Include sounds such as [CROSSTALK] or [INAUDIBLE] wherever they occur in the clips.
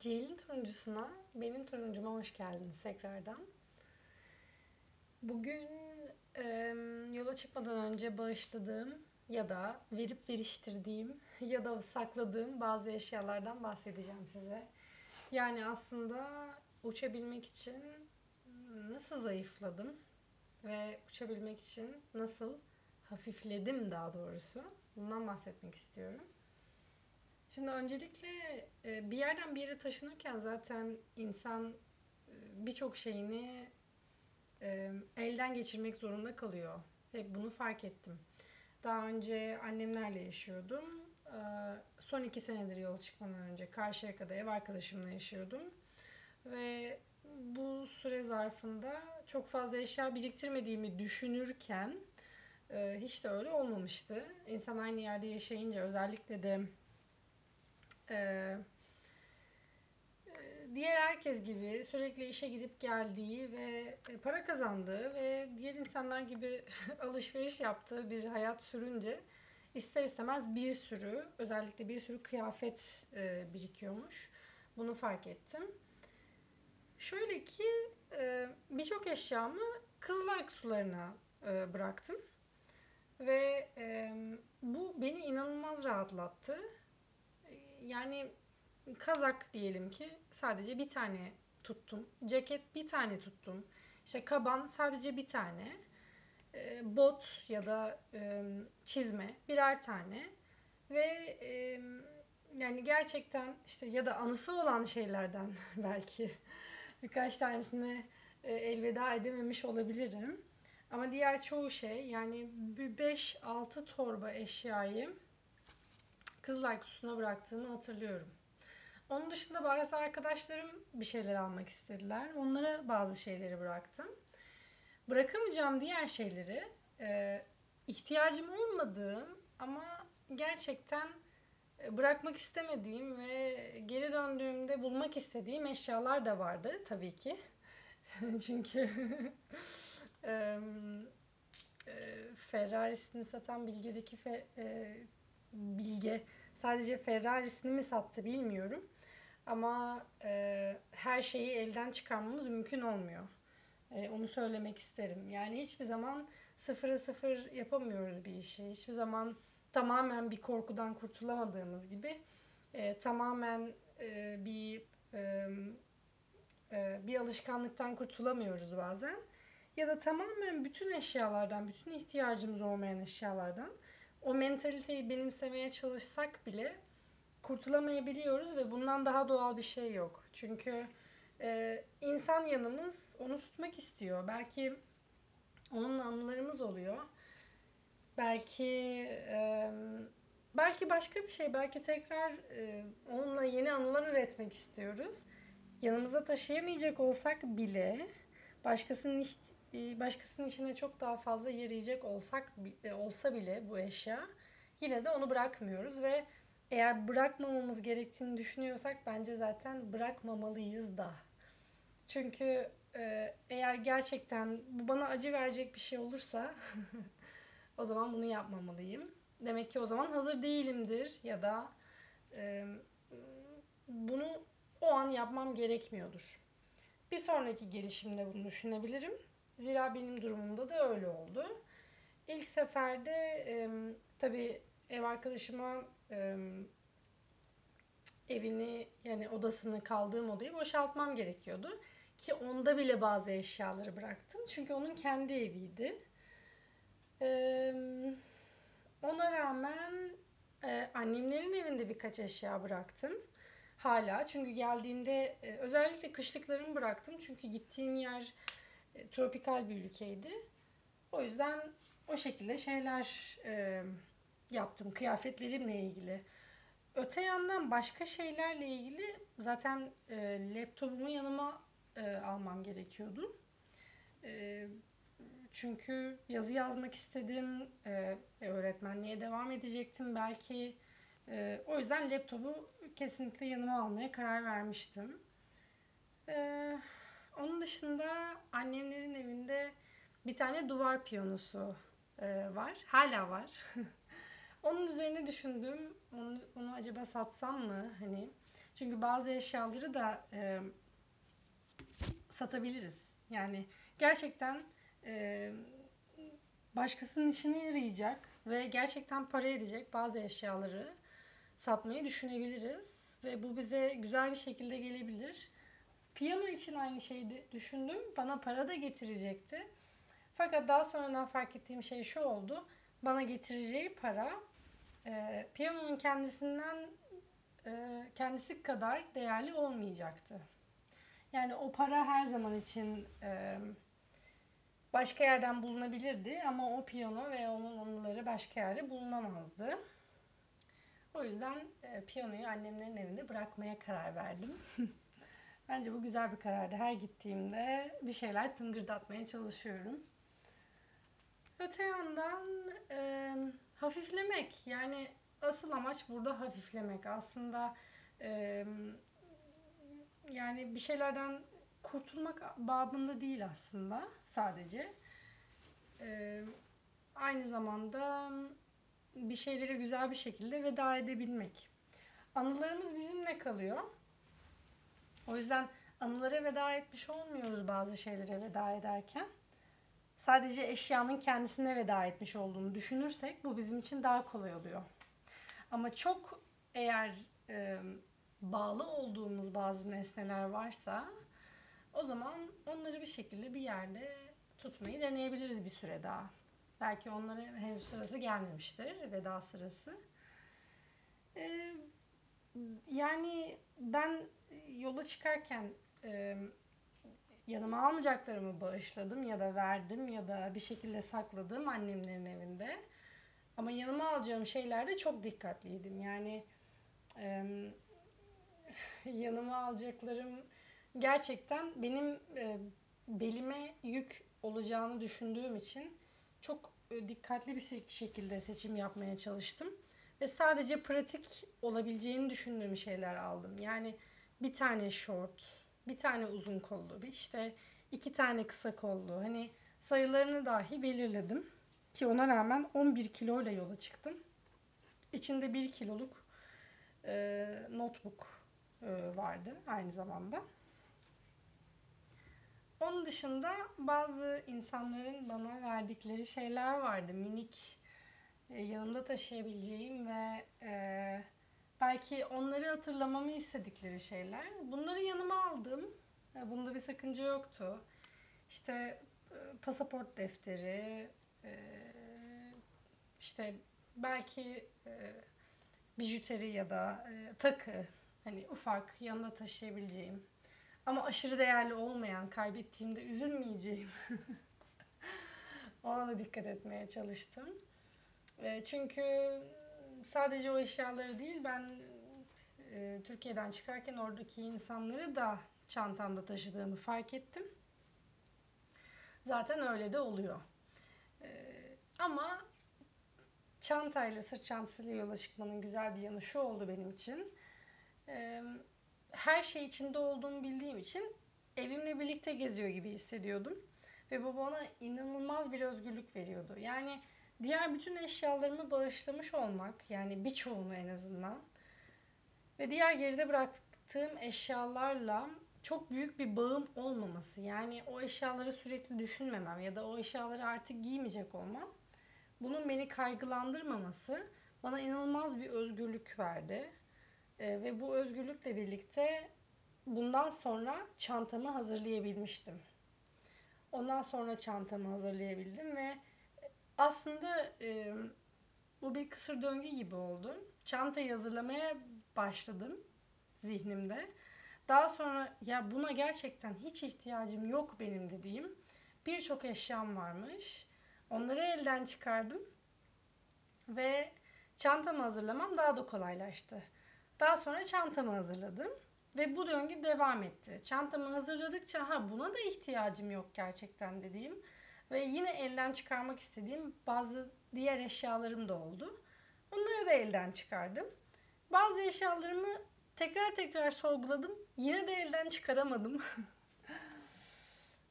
Ceylin turuncusuna, benim turuncuma hoş geldiniz tekrardan. Bugün e, yola çıkmadan önce bağışladığım ya da verip veriştirdiğim ya da sakladığım bazı eşyalardan bahsedeceğim size. Yani aslında uçabilmek için nasıl zayıfladım ve uçabilmek için nasıl hafifledim daha doğrusu. Bundan bahsetmek istiyorum. Şimdi öncelikle e, bir yerden bir yere taşınırken zaten insan e, birçok şeyini e, elden geçirmek zorunda kalıyor. Hep bunu fark ettim. Daha önce annemlerle yaşıyordum. Son iki senedir yola çıkmadan önce Karşıyaka'da ev arkadaşımla yaşıyordum. Ve bu süre zarfında çok fazla eşya biriktirmediğimi düşünürken hiç de öyle olmamıştı. İnsan aynı yerde yaşayınca özellikle de ee, diğer herkes gibi sürekli işe gidip geldiği ve e, para kazandığı ve diğer insanlar gibi [LAUGHS] alışveriş yaptığı bir hayat sürünce ister istemez bir sürü özellikle bir sürü kıyafet e, birikiyormuş. Bunu fark ettim. Şöyle ki e, birçok eşyamı Kızılay sularına bıraktım. Ve bu beni inanılmaz rahatlattı yani kazak diyelim ki sadece bir tane tuttum. Ceket bir tane tuttum. İşte kaban sadece bir tane. E, bot ya da çizme birer tane. Ve yani gerçekten işte ya da anısı olan şeylerden [LAUGHS] belki birkaç tanesine e, elveda edememiş olabilirim. Ama diğer çoğu şey yani 5-6 torba eşyayı Kızılay kutusuna bıraktığımı hatırlıyorum. Onun dışında bazı arkadaşlarım bir şeyler almak istediler. Onlara bazı şeyleri bıraktım. Bırakamayacağım diğer şeyleri e, ihtiyacım olmadığım ama gerçekten e, bırakmak istemediğim ve geri döndüğümde bulmak istediğim eşyalar da vardı tabii ki. [LAUGHS] Çünkü [LAUGHS] e, Ferrari'sini satan Bilge'deki fe, e, Bilge sadece Ferrari'sini mi sattı bilmiyorum. Ama e, her şeyi elden çıkarmamız mümkün olmuyor. E, onu söylemek isterim. Yani hiçbir zaman sıfıra sıfır yapamıyoruz bir işi. Hiçbir zaman tamamen bir korkudan kurtulamadığımız gibi e, tamamen e, bir e, e, bir alışkanlıktan kurtulamıyoruz bazen. Ya da tamamen bütün eşyalardan, bütün ihtiyacımız olmayan eşyalardan o mentaliteyi benimsemeye çalışsak bile kurtulamayabiliyoruz ve bundan daha doğal bir şey yok. Çünkü e, insan yanımız onu tutmak istiyor. Belki onunla anılarımız oluyor. Belki e, belki başka bir şey. Belki tekrar e, onunla yeni anılar üretmek istiyoruz. Yanımıza taşıyamayacak olsak bile başkasının başkasının işine çok daha fazla yarayacak olsak e, olsa bile bu eşya yine de onu bırakmıyoruz ve eğer bırakmamamız gerektiğini düşünüyorsak bence zaten bırakmamalıyız da. Çünkü e, eğer gerçekten bu bana acı verecek bir şey olursa [LAUGHS] o zaman bunu yapmamalıyım. Demek ki o zaman hazır değilimdir ya da e, bunu o an yapmam gerekmiyordur. Bir sonraki gelişimde bunu düşünebilirim. Zira benim durumumda da öyle oldu. İlk seferde e, tabii ev arkadaşıma e, evini yani odasını kaldığım odayı boşaltmam gerekiyordu. Ki onda bile bazı eşyaları bıraktım. Çünkü onun kendi eviydi. Ee, ona rağmen e, annemlerin evinde birkaç eşya bıraktım. Hala çünkü geldiğimde e, özellikle kışlıklarımı bıraktım. Çünkü gittiğim yer e, tropikal bir ülkeydi. O yüzden o şekilde şeyler e, yaptım kıyafetlerimle ilgili. Öte yandan başka şeylerle ilgili zaten e, laptopumu yanıma e, almam gerekiyordu. E, çünkü yazı yazmak istedim, e, öğretmenliğe devam edecektim belki. E, o yüzden laptopu kesinlikle yanıma almaya karar vermiştim. E, onun dışında annemlerin evinde bir tane duvar piyanosu e, var. Hala var. [LAUGHS] Onun üzerine düşündüm. Onu, onu acaba satsam mı? Hani Çünkü bazı eşyaları da e, satabiliriz. Yani gerçekten e, başkasının işine yarayacak ve gerçekten para edecek bazı eşyaları satmayı düşünebiliriz. Ve bu bize güzel bir şekilde gelebilir. Piyano için aynı şeyi düşündüm. Bana para da getirecekti. Fakat daha sonradan fark ettiğim şey şu oldu. Bana getireceği para e, piyanonun kendisinden e, kendisi kadar değerli olmayacaktı. Yani o para her zaman için e, başka yerden bulunabilirdi ama o piyano ve onun anıları başka yerde bulunamazdı. O yüzden e, piyanoyu annemlerin evinde bırakmaya karar verdim. [LAUGHS] Bence bu güzel bir karardı. Her gittiğimde bir şeyler tıngırdatmaya çalışıyorum. Öte yandan e, hafiflemek yani asıl amaç burada hafiflemek. Aslında e, yani bir şeylerden kurtulmak babında değil aslında sadece. E, aynı zamanda bir şeylere güzel bir şekilde veda edebilmek. Anılarımız bizimle kalıyor. O yüzden anılara veda etmiş olmuyoruz bazı şeylere veda ederken. Sadece eşyanın kendisine veda etmiş olduğunu düşünürsek bu bizim için daha kolay oluyor. Ama çok eğer e, bağlı olduğumuz bazı nesneler varsa o zaman onları bir şekilde bir yerde tutmayı deneyebiliriz bir süre daha. Belki onların henüz sırası gelmemiştir, veda sırası. Ee, yani ben yola çıkarken e, yanıma almayacaklarımı bağışladım ya da verdim ya da bir şekilde sakladım annemlerin evinde. Ama yanıma alacağım şeylerde çok dikkatliydim. Yani e, [LAUGHS] yanıma alacaklarım gerçekten benim e, belime yük olacağını düşündüğüm için çok dikkatli bir şekilde seçim yapmaya çalıştım. Ve sadece pratik olabileceğini düşündüğüm şeyler aldım. Yani bir tane short, bir tane uzun kollu, işte iki tane kısa kollu. Hani sayılarını dahi belirledim. Ki ona rağmen 11 kilo ile yola çıktım. İçinde 1 kiloluk e, notebook e, vardı aynı zamanda. Onun dışında bazı insanların bana verdikleri şeyler vardı. Minik yanımda taşıyabileceğim ve e, belki onları hatırlamamı istedikleri şeyler. Bunları yanıma aldım. E, bunda bir sakınca yoktu. İşte e, pasaport defteri, e, işte belki e, bijuteri ya da e, takı, hani ufak yanında taşıyabileceğim ama aşırı değerli olmayan, kaybettiğimde üzülmeyeceğim. [LAUGHS] Ona da dikkat etmeye çalıştım. E, çünkü sadece o eşyaları değil ben e, Türkiye'den çıkarken oradaki insanları da çantamda taşıdığımı fark ettim. Zaten öyle de oluyor. E, ama çantayla, sırt çantasıyla yola çıkmanın güzel bir yanı şu oldu benim için. Her şey içinde olduğumu bildiğim için evimle birlikte geziyor gibi hissediyordum. Ve bu bana inanılmaz bir özgürlük veriyordu. Yani diğer bütün eşyalarımı bağışlamış olmak, yani birçoğunu en azından ve diğer geride bıraktığım eşyalarla çok büyük bir bağım olmaması. Yani o eşyaları sürekli düşünmemem ya da o eşyaları artık giymeyecek olmam. Bunun beni kaygılandırmaması bana inanılmaz bir özgürlük verdi. E, ve bu özgürlükle birlikte bundan sonra çantamı hazırlayabilmiştim. Ondan sonra çantamı hazırlayabildim ve aslında e, bu bir kısır döngü gibi oldu. Çantayı hazırlamaya başladım zihnimde. Daha sonra ya buna gerçekten hiç ihtiyacım yok benim dediğim birçok eşyam varmış. Onları elden çıkardım ve çantamı hazırlamam daha da kolaylaştı. Daha sonra çantamı hazırladım ve bu döngü devam etti. Çantamı hazırladıkça ha buna da ihtiyacım yok gerçekten dediğim ve yine elden çıkarmak istediğim bazı diğer eşyalarım da oldu. Onları da elden çıkardım. Bazı eşyalarımı tekrar tekrar sorguladım. Yine de elden çıkaramadım. [LAUGHS]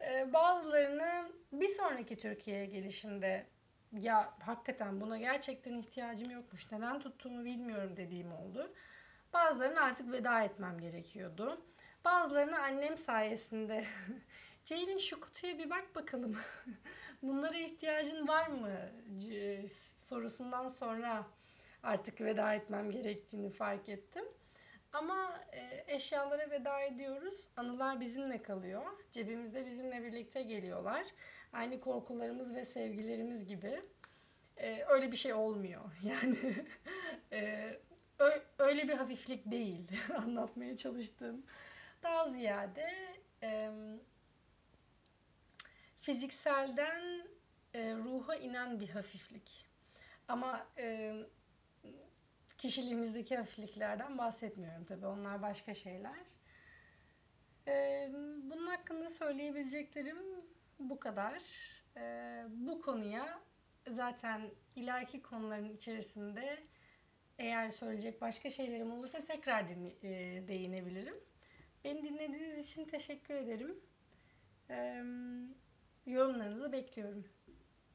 Ee, bazılarını bir sonraki Türkiye'ye gelişimde ya hakikaten buna gerçekten ihtiyacım yokmuş. Neden tuttuğumu bilmiyorum dediğim oldu. Bazılarına artık veda etmem gerekiyordu. Bazılarına annem sayesinde [LAUGHS] Ceylin şu kutuya bir bak bakalım. [LAUGHS] Bunlara ihtiyacın var mı? Sorusundan sonra artık veda etmem gerektiğini fark ettim. Ama e, eşyalara veda ediyoruz. Anılar bizimle kalıyor. Cebimizde bizimle birlikte geliyorlar. Aynı korkularımız ve sevgilerimiz gibi. E, öyle bir şey olmuyor. [LAUGHS] Yani e, öyle bir hafiflik değil [LAUGHS] anlatmaya çalıştığım. Daha ziyade fizikselden e, ruha inen bir hafiflik. Ama e, kişiliğimizdeki hafifliklerden bahsetmiyorum tabii. Onlar başka şeyler. E, bunun hakkında söyleyebileceklerim bu kadar. E, bu konuya zaten ileriki konuların içerisinde eğer söyleyecek başka şeylerim olursa tekrar dinle- e, değinebilirim. Beni dinlediğiniz için teşekkür ederim. E, yorumlarınızı bekliyorum.